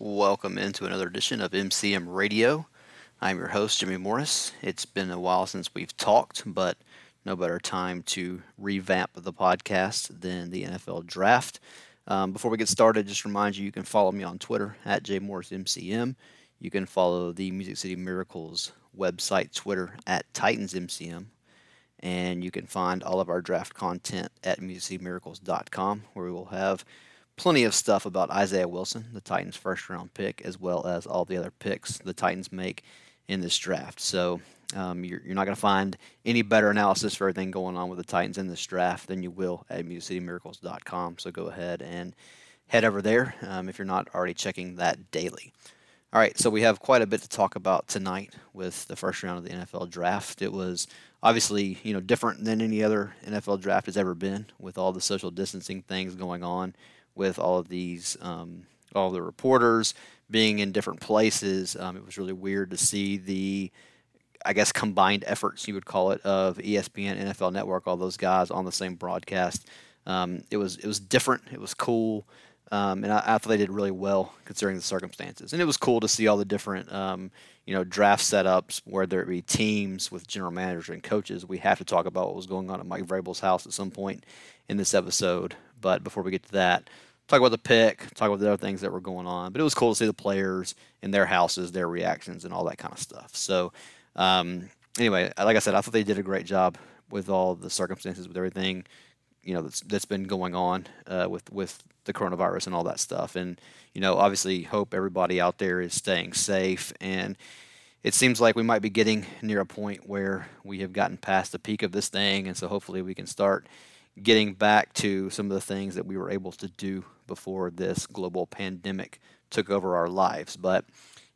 Welcome into another edition of MCM Radio. I'm your host, Jimmy Morris. It's been a while since we've talked, but no better time to revamp the podcast than the NFL draft. Um, before we get started, just remind you you can follow me on Twitter at jmorrismcm. You can follow the Music City Miracles website, Twitter at TitansMCM. And you can find all of our draft content at musiccitymiracles.com, where we will have plenty of stuff about Isaiah Wilson, the Titans' first round pick, as well as all the other picks the Titans make in this draft. So um, you're, you're, not going to find any better analysis for everything going on with the Titans in this draft than you will at MusicCityMiracles.com. So go ahead and head over there um, if you're not already checking that daily. All right, so we have quite a bit to talk about tonight with the first round of the NFL draft. It was obviously, you know, different than any other NFL draft has ever been, with all the social distancing things going on with all of these, um, all the reporters being in different places. Um, it was really weird to see the, I guess, combined efforts, you would call it, of ESPN, NFL Network, all those guys on the same broadcast. Um, it was it was different. It was cool. Um, and I, I, thought they did really well considering the circumstances. And it was cool to see all the different, um, you know, draft setups, whether it be teams with general managers and coaches. We have to talk about what was going on at Mike Vrabel's house at some point in this episode. But before we get to that, talk about the pick, talk about the other things that were going on. But it was cool to see the players in their houses, their reactions, and all that kind of stuff. So, um, anyway, like I said, I thought they did a great job with all the circumstances, with everything, you know, that's, that's been going on uh, with with the coronavirus and all that stuff. And you know, obviously, hope everybody out there is staying safe. And it seems like we might be getting near a point where we have gotten past the peak of this thing, and so hopefully we can start getting back to some of the things that we were able to do before this global pandemic took over our lives. But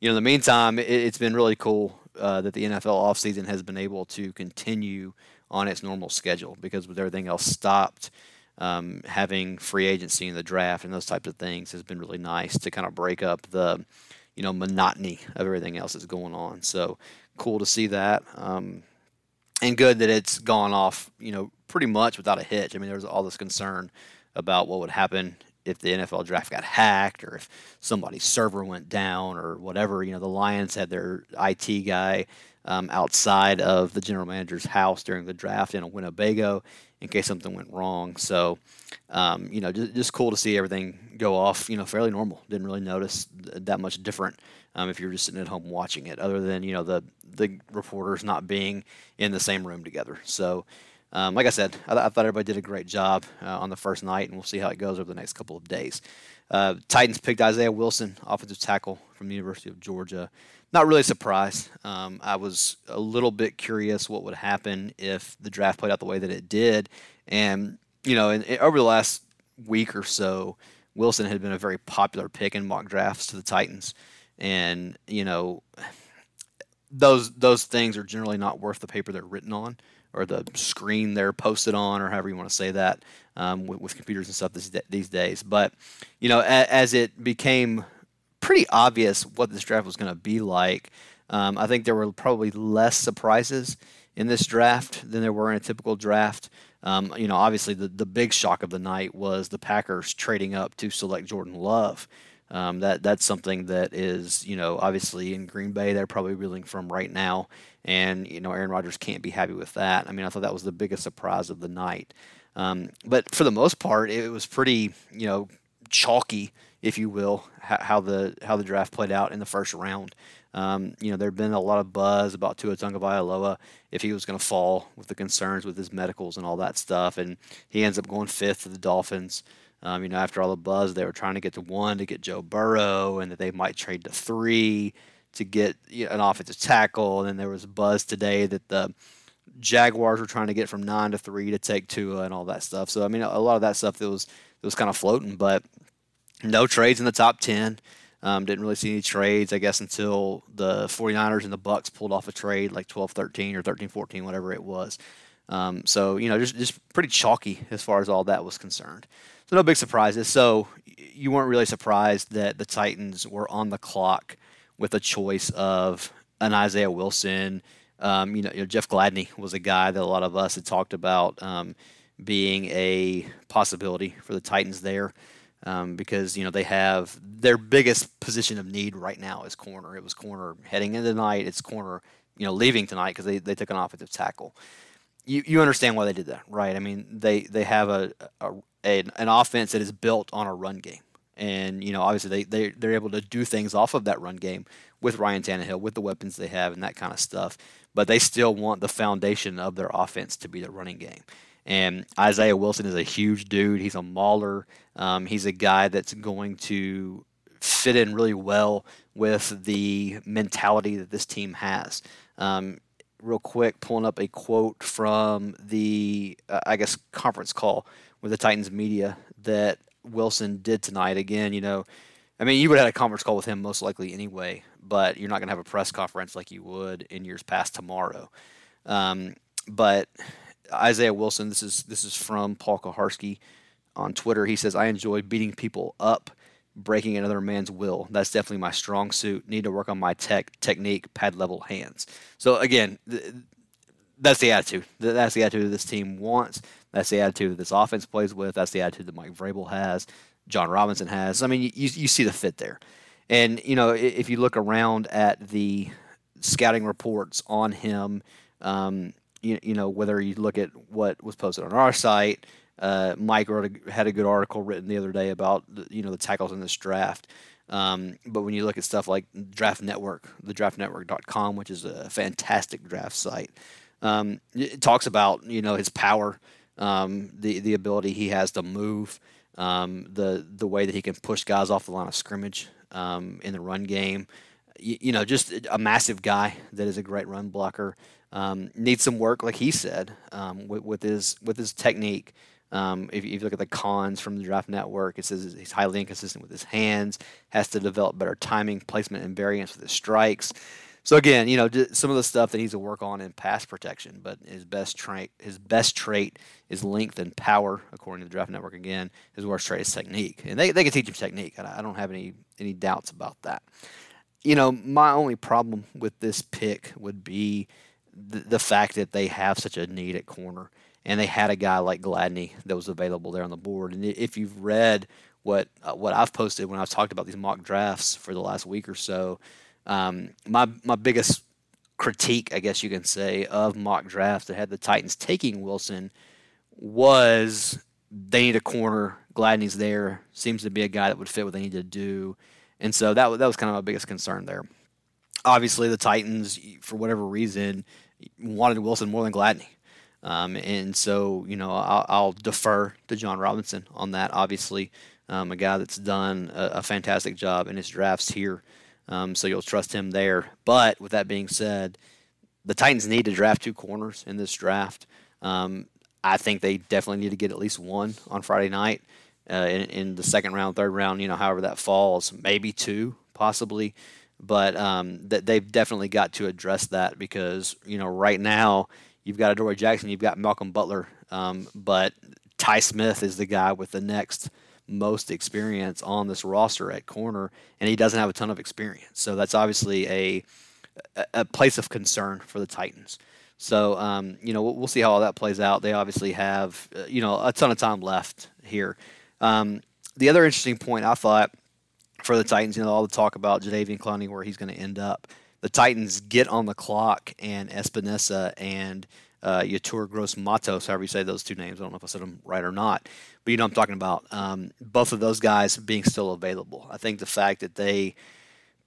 you know, in the meantime, it, has been really cool uh, that the NFL offseason has been able to continue on its normal schedule because with everything else stopped, um, having free agency in the draft and those types of things has been really nice to kind of break up the you know monotony of everything else that's going on. So cool to see that. Um, and good that it's gone off, you know, pretty much without a hitch. I mean, there was all this concern about what would happen if the NFL draft got hacked or if somebody's server went down or whatever. You know, the Lions had their IT guy um, outside of the general manager's house during the draft in a Winnebago in case something went wrong. So, um, you know, just, just cool to see everything go off, you know, fairly normal. Didn't really notice that much different um, if you're just sitting at home watching it, other than, you know, the, the reporters not being in the same room together. So, um, like I said, I, I, thought everybody did a great job uh, on the first night, and we'll see how it goes over the next couple of days. Uh, Titans picked Isaiah Wilson, offensive tackle from the University of Georgia. Not really surprised. Um, I was a little bit curious what would happen if the draft played out the way that it did. And, you know, in, in, over the last week or so, Wilson had been a very popular pick in mock drafts to the Titans. And, you know, those those things are generally not worth the paper they're written on or the screen they're posted on, or however you want to say that, um, with, with, computers and stuff this, these days. But you know, as, as it became pretty obvious what this draft was going to be like, um, I think there were probably less surprises in this draft than there were in a typical draft. Um, you know, obviously the the big shock of the night was the Packers trading up to select Jordan Love. Um, that that's something that is you know obviously in Green Bay they're probably reeling from right now, and you know Aaron Rodgers can't be happy with that. I mean I thought that was the biggest surprise of the night, um, but for the most part it was pretty you know chalky if you will how the how the draft played out in the first round. Um, you know, there had been a lot of buzz about Tua Tagovailoa if he was going to fall with the concerns with his medicals and all that stuff, and he ends up going fifth to the Dolphins. Um, you know, after all the buzz, they were trying to get to one to get Joe Burrow, and that they might trade to three to get you know, an offensive tackle. And then there was buzz today that the Jaguars were trying to get from nine to three to take Tua and all that stuff. So I mean, a lot of that stuff that was that was kind of floating, but no trades in the top ten. Um, didn't really see any trades, I guess, until the 49ers and the Bucs pulled off a trade like 12-13 or 13-14, whatever it was. Um, so you know, just just pretty chalky as far as all that was concerned. So no big surprises. So you weren't really surprised that the Titans were on the clock with a choice of an Isaiah Wilson. Um, you, know, you, know, Jeff Gladney was a guy that a lot of us had talked about um, being a possibility for the Titans there. um, because you know they have their biggest position of need right now is corner. It was corner heading into tonight. It's corner, you know, leaving tonight because they, they took an offensive tackle. You, you understand why they did that, right? I mean, they they have a, a, a an offense that is built on a run game, and you know, obviously they they they're able to do things off of that run game with Ryan Tannehill, with the weapons they have, and that kind of stuff. But they still want the foundation of their offense to be the running game. And Isaiah Wilson is a huge dude. He's a mauler. Um, he's a guy that's going to fit in really well with the mentality that this team has. Um, real quick, pulling up a quote from the, uh, I guess, conference call with the Titans media that Wilson did tonight. Again, you know, I mean, you would have had a conference call with him most likely anyway, but you're not going to have a press conference like you would in years past tomorrow. Um, but Isaiah Wilson. This is this is from Paul Kuharsky on Twitter. He says, "I enjoy beating people up, breaking another man's will. That's definitely my strong suit. Need to work on my tech technique, pad level hands." So again, th- that's the attitude. That's the attitude this team wants. That's the attitude this offense plays with. That's the attitude that Mike Vrabel has, Jon Robinson has. I mean, you you see the fit there, and you know if you look around at the scouting reports on him. Um, you, you know whether you look at what was posted on our site. Uh, Mike wrote a, had a good article written the other day about the, you know the tackles in this draft. Um, but when you look at stuff like Draft Network, the draftnetwork.com, which is a fantastic draft site, um, it talks about you know his power, um, the the ability he has to move, um, the the way that he can push guys off the line of scrimmage um, in the run game. You, you, know, just a massive guy that is a great run blocker. Um, needs some work, like he said, with, with, his with his technique. Um, if, if, you look at the cons from the draft network, it says he's highly inconsistent with his hands, has to develop better timing, placement, and variance with his strikes. So again, you know, some of the stuff that he's to work on in pass protection, but his best trait, his best trait is length and power, according to the Draft Network. Again, his worst trait is technique, and they, they can teach him technique. I don't have any any doubts about that. You know, my only problem with this pick would be the, the fact that they have such a need at corner and they had a guy like Gladney that was available there on the board. And if you've read what uh, what I've posted when I've talked about these mock drafts for the last week or so, um, my my biggest critique, I guess you can say, of mock drafts that had the Titans taking Wilson was they need a corner. Gladney's there. Seems to be a guy that would fit what they need to do. And so that, that was kind of my biggest concern there. Obviously, the Titans, for whatever reason, wanted Wilson more than Gladney. Um, and so, you know, I'll, I'll, defer to Jon Robinson on that. Obviously, um, a guy that's done a, a, fantastic job in his drafts here. Um, so you'll trust him there. But with that being said, the Titans need to draft two corners in this draft. Um, I think they definitely need to get at least one on Friday night uh, in, in, the second round, third round, you know, however that falls, maybe two possibly but um, that they've definitely got to address that because you know right now you've got Adoree Jackson, you've got Malcolm Butler, um, but Tye Smith is the guy with the next most experience on this roster at corner, and he doesn't have a ton of experience. So that's obviously a a place of concern for the Titans. So um, you know we'll, see how all that plays out. They obviously have uh, you know a ton of time left here. Um, the other interesting point I thought for the Titans. You know, all the talk about Jadeveon Clowney, where he's going to end up. The Titans get on the clock, and Epenesa and uh, Yetur Gross Matos, however you say those two names. I don't know if I said them right or not, but you know I'm talking about. Um, both of those guys being still available. I think the fact that they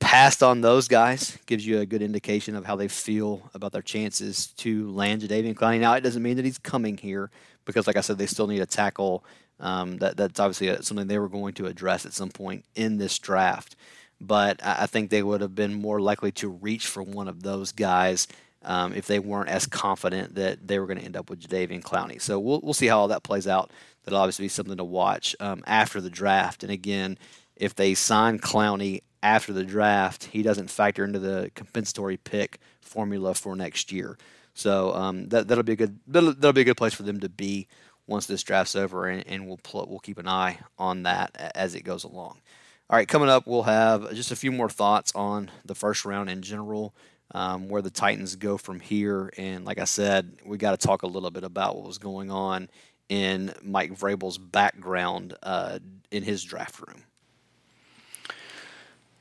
passed on those guys gives you a good indication of how they feel about their chances to land Jadeveon Clowney. Now, it doesn't mean that he's coming here because, like I said, they still need a tackle um, that, that's obviously something they were going to address at some point in this draft. But I think they would have been more likely to reach for one of those guys um, if they weren't as confident that they were going to end up with Jadeveon Clowney. So we'll, we'll see how all that plays out. That'll obviously be something to watch um, after the draft. And again, if they sign Clowney after the draft, he doesn't factor into the compensatory pick formula for next year. So um, that that'll be a good that'll, that'll, be a good place for them to be once this draft's over, and, and we'll pl- we'll keep an eye on that as it goes along. All right, coming up, we'll have just a few more thoughts on the first round in general, um, where the Titans go from here. And like I said, we got to talk a little bit about what was going on in Mike Vrabel's background uh, in his draft room.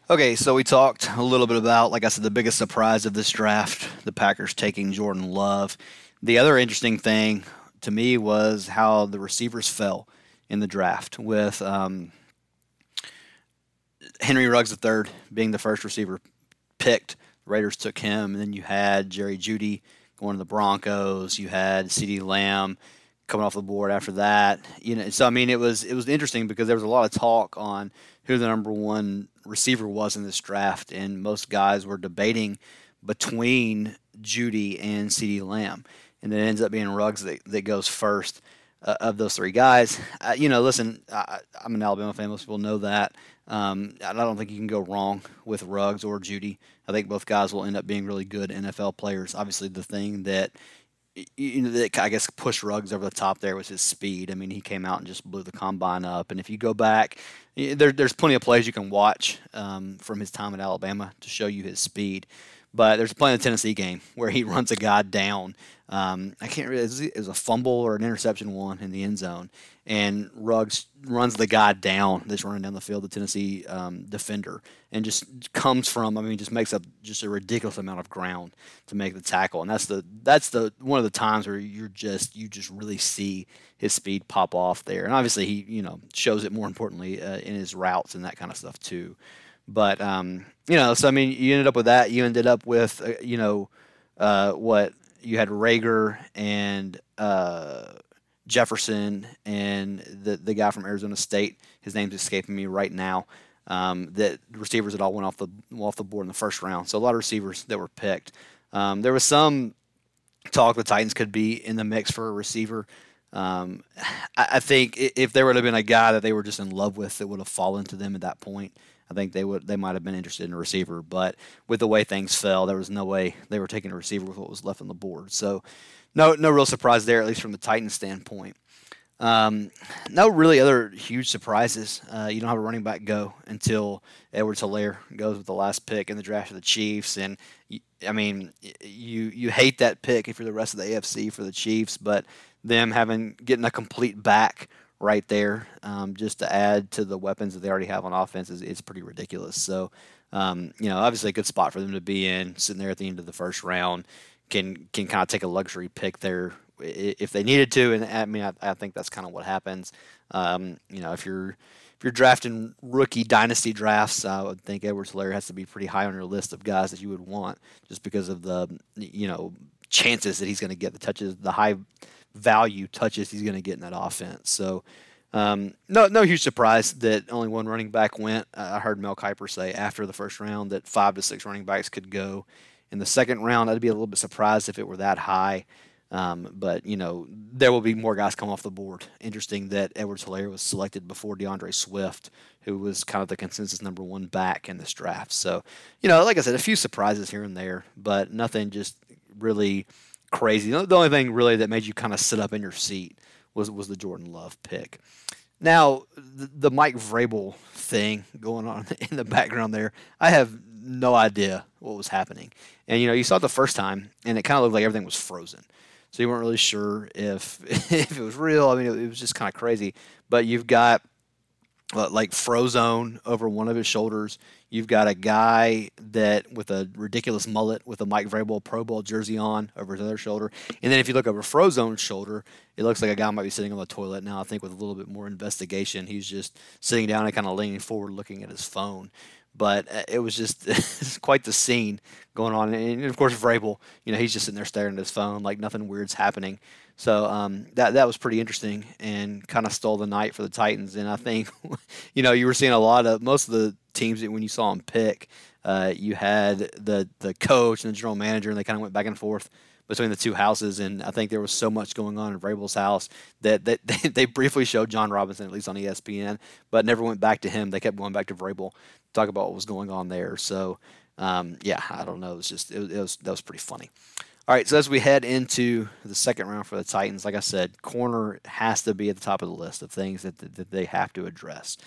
Okay, so we talked a little bit about, like I said, the biggest surprise of this draft, the Packers taking Jordan Love. The other interesting thing to me was how the receivers fell in the draft, with um, Henry Ruggs III being the first receiver picked. Raiders took him, and then you had Jerry Jeudy going to the Broncos. You had CeeDee Lamb coming off the board after that. You know, so I mean, it was it was interesting because there was a lot of talk on who the number one receiver was in this draft, and most guys were debating between Judy and CeeDee Lamb, and it ends up being Ruggs that, that goes first uh, of those three guys. Uh, you know, listen, I, am an Alabama fan. Most people know that. Um, I don't think you can go wrong with Ruggs or Jeudy. I think both guys will end up being really good NFL players. Obviously, the thing that you know, that I guess pushed Ruggs over the top there was his speed. I mean, he came out and just blew the combine up. And if you go back, there, there's plenty of plays you can watch um, from his time at Alabama to show you his speed. But there's a play in the Tennessee game where he runs a guy down. Um, I can't really, it was a fumble or an interception one in the end zone. And Ruggs runs the guy down that's running down the field, the Tennessee um, defender, and just comes from, I mean, just makes up just a ridiculous amount of ground to make the tackle. And that's the, that's the, one of the times where you're just, you just really see his speed pop off there. And obviously he, you know, shows it more importantly uh, in his routes and that kind of stuff too. But um, you know, so I mean, you ended up with that. You ended up with uh, you know uh, what you had Reagor and uh, Jefferson and the the guy from Arizona State. His name's escaping me right now. Um, that receivers that all went off the off the board in the first round. So a lot of receivers that were picked. Um, there was some talk the Titans could be in the mix for a receiver. Um, I, I, think if there would have been a guy that they were just in love with that would have fallen to them at that point, I think they would they might have been interested in a receiver, but with the way things fell, there was no way they were taking a receiver with what was left on the board. So, no no real surprise there, at least from the Titans standpoint. Um, no really other huge surprises. Uh, you don't have a running back go until Edwards Helaire goes with the last pick in the draft of the Chiefs, and I mean you you hate that pick if you're the rest of the AFC for the Chiefs, but them having getting a complete back right there um, just to add to the weapons that they already have on offense is, is pretty ridiculous. So, um, you know, obviously a good spot for them to be in, sitting there at the end of the first round, can can kind of take a luxury pick there if they needed to. And I mean, I, I think that's kind of what happens. Um, you know, if you're if you're drafting rookie dynasty drafts, I would think Edwards Helaire has to be pretty high on your list of guys that you would want, just because of the you know chances that he's going to get the touches, the high value touches he's going to get in that offense. So, um, no, no huge surprise that only one running back went. Uh, I heard Mel Kiper say after the first round that five to six running backs could go in the second round. I'd be a little bit surprised if it were that high. Um, but you know there will be more guys come off the board. Interesting that Edwards Helaire was selected before D'Andre Swift, who was kind of the consensus number one back in this draft. So you know, like I said, a few surprises here and there, but nothing just really crazy. The only thing really that made you kind of sit up in your seat was was the Jordan Love pick. Now, the, the Mike Vrabel thing going on in the background there, I have no idea what was happening. And you know, you saw it the first time, and it kind of looked like everything was frozen. So you weren't really sure if if it was real. I mean, it, it was just kind of crazy. But you've got like Frozone over one of his shoulders. You've got a guy that with a ridiculous mullet with a Mike Vrabel Pro Bowl jersey on over his other shoulder. And then if you look over Frozone's shoulder, it looks like a guy might be sitting on the toilet now. I think with a little bit more investigation, he's just sitting down and kind of leaning forward, looking at his phone. But uh, it was just quite the scene going on. And of course, Vrabel, you know, he's just sitting there staring at his phone like nothing weird's happening. So um, that that was pretty interesting and kind of stole the night for the Titans. And I think, you know, you were seeing a lot of most of the teams that when you saw them pick, uh, you had the the coach and the general manager, and they kind of went back and forth between the two houses. And I think there was so much going on in Vrabel's house that, that they, they briefly showed Jon Robinson, at least on ESPN, but never went back to him. They kept going back to Vrabel to talk about what was going on there. So, um, yeah, I don't know. It was just, it, it was, that was pretty funny. All right, so as we head into the second round for the Titans, like I said, corner has to be at the top of the list of things that, that, they have to address.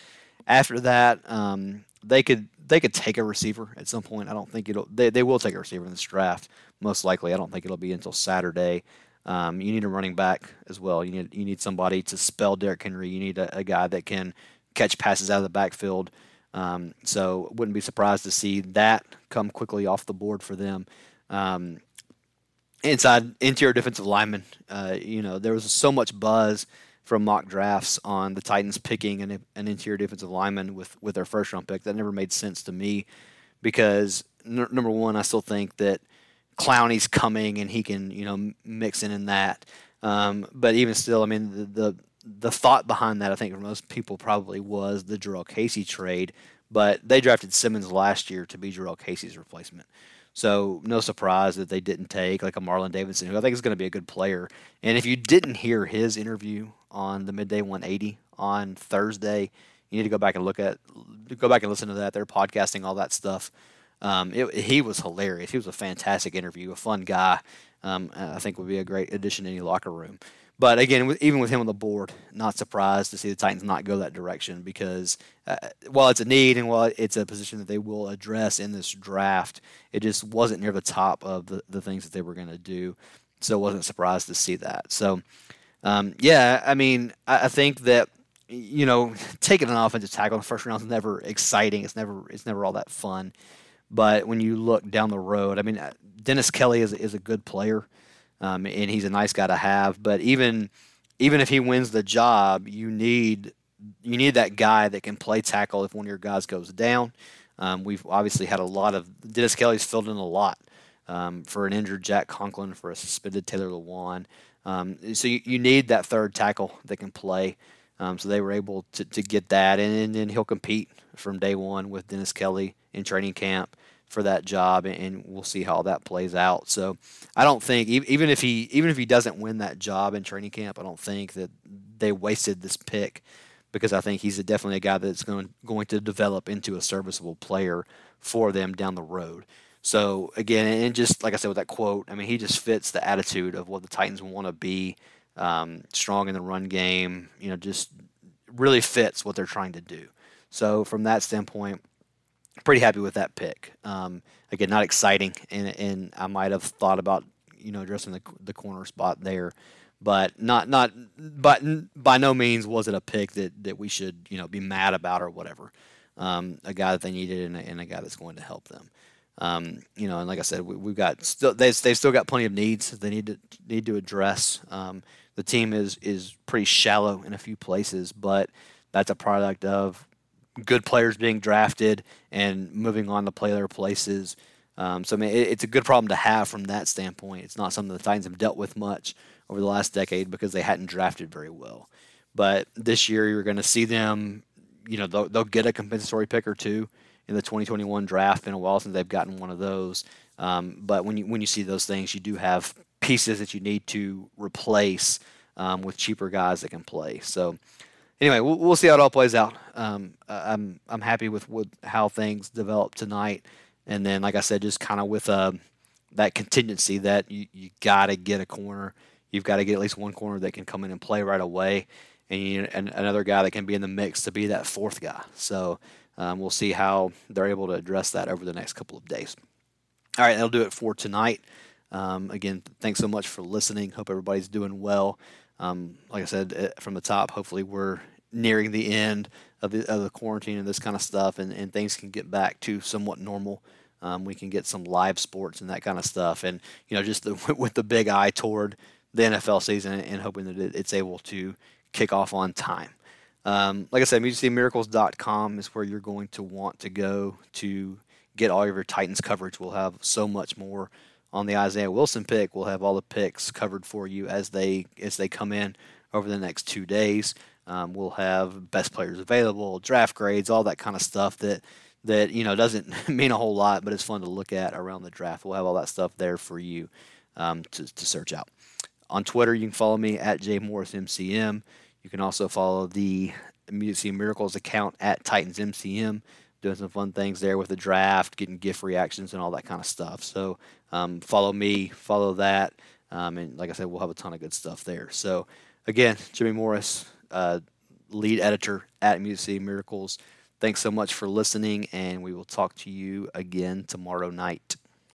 After that, um, they could they could take a receiver at some point. I don't think it'll they, they will take a receiver in this draft most likely. I don't think it'll be until Saturday. Um, you need a running back as well. You need you need somebody to spell Derrick Henry. You need a, a guy that can catch passes out of the backfield. Um, so wouldn't be surprised to see that come quickly off the board for them. Um, inside interior defensive lineman, uh, you know, there was so much buzz from mock drafts on the Titans picking an, an interior defensive lineman with, with their first round pick. That never made sense to me because n- number one, I still think that Clowney's coming and he can you know mix in in that. Um, but even still, I mean the, the the thought behind that, I think for most people probably was the Jurrell Casey trade, but they drafted Simmons last year to be Jurrell Casey's replacement. So no surprise that they didn't take like a Marlon Davidson, who I think is going to be a good player. And if you didn't hear his interview on the Midday 180 on Thursday, you need to go back and look at, go back and listen to that. They're podcasting all that stuff. Um, it, he was hilarious. He was a fantastic interview, a fun guy. Um, I think would be a great addition to any locker room. But again, even with him on the board, not surprised to see the Titans not go that direction because uh, while it's a need and while it's a position that they will address in this draft, it just wasn't near the top of the, the things that they were going to do. So wasn't surprised to see that. So, um, yeah, I mean, I, I, think that you know taking an offensive tackle in the first round is never exciting. It's never it's never all that fun. But when you look down the road, I mean, uh, Dennis Kelly is is a good player, um, and he's a nice guy to have. But even even if he wins the job, you need you need that guy that can play tackle if one of your guys goes down. Um, we've obviously had a lot of Dennis Kelly's filled in a lot um, for an injured Jack Conklin, for a suspended Taylor Lewan. Um, so you, you, need that third tackle that can play. Um, so they were able to, to get that, and then he'll compete from day one with Dennis Kelly in training camp for that job, and we'll see how that plays out. So I don't think even if he even if he doesn't win that job in training camp, I don't think that they wasted this pick because I think he's definitely a guy that's going going to develop into a serviceable player for them down the road. So again, and just like I said with that quote, I mean he just fits the attitude of what the Titans want to be, um, strong in the run game. You know, just really fits what they're trying to do. So from that standpoint, pretty happy with that pick. Um, again, not exciting, and, and I might have thought about you know addressing the, the corner spot there, but not not but by no means was it a pick that, that we should you know be mad about or whatever. Um, a guy that they needed and a, and a, guy that's going to help them. Um, you know, and like I said, we, have got still they they've still got plenty of needs they need to need to address. Um, the team is is pretty shallow in a few places, but that's a product of good players being drafted and moving on to play their places. Um, so I mean, it, it's a good problem to have from that standpoint. It's not something the Titans have dealt with much over the last decade because they hadn't drafted very well. But this year, you're going to see them. You know, they'll, they'll, get a compensatory pick or two in the 2021 draft. Been a while since they've gotten one of those. Um, but when you when you see those things, you do have pieces that you need to replace um, with cheaper guys that can play. So anyway, we'll, we'll see how it all plays out. Um, I'm I'm happy with, with how things develop tonight, and then like I said, just kind of with uh, that contingency that you you got to get a corner. You've got to get at least one corner that can come in and play right away, and, you, and another guy that can be in the mix to be that fourth guy. So um, we'll see how they're able to address that over the next couple of days. All right, that'll do it for tonight. Um, again, thanks so much for listening. Hope everybody's doing well. Um, like I said eh, from the top, hopefully we're nearing the end of the, of the quarantine and this kind of stuff, and, and things can get back to somewhat normal. Um, we can get some live sports and that kind of stuff, and you know, just the, with the big eye toward the NFL season and hoping that it's able to kick off on time. Um, like I said, MusicCityMiracles.com is where you're going to want to go to get all of your Titans coverage. We'll have so much more on the Isaiah Wilson pick. We'll have all the picks covered for you as they as they come in over the next two days. Um, we'll have best players available, draft grades, all that kind of stuff that that you know doesn't mean a whole lot, but it's fun to look at around the draft. We'll have all that stuff there for you um, to, to search out. On Twitter, you can follow me at jmorrismcm. You can also follow the Music Miracles account at TitansMCM, doing some fun things there with the draft, getting gift reactions, and all that kind of stuff. So um, follow me, follow that, um, and like I said, we'll have a ton of good stuff there. So again, Jimmy Morris, uh, lead editor at Music City Miracles. Thanks so much for listening, and we will talk to you again tomorrow night.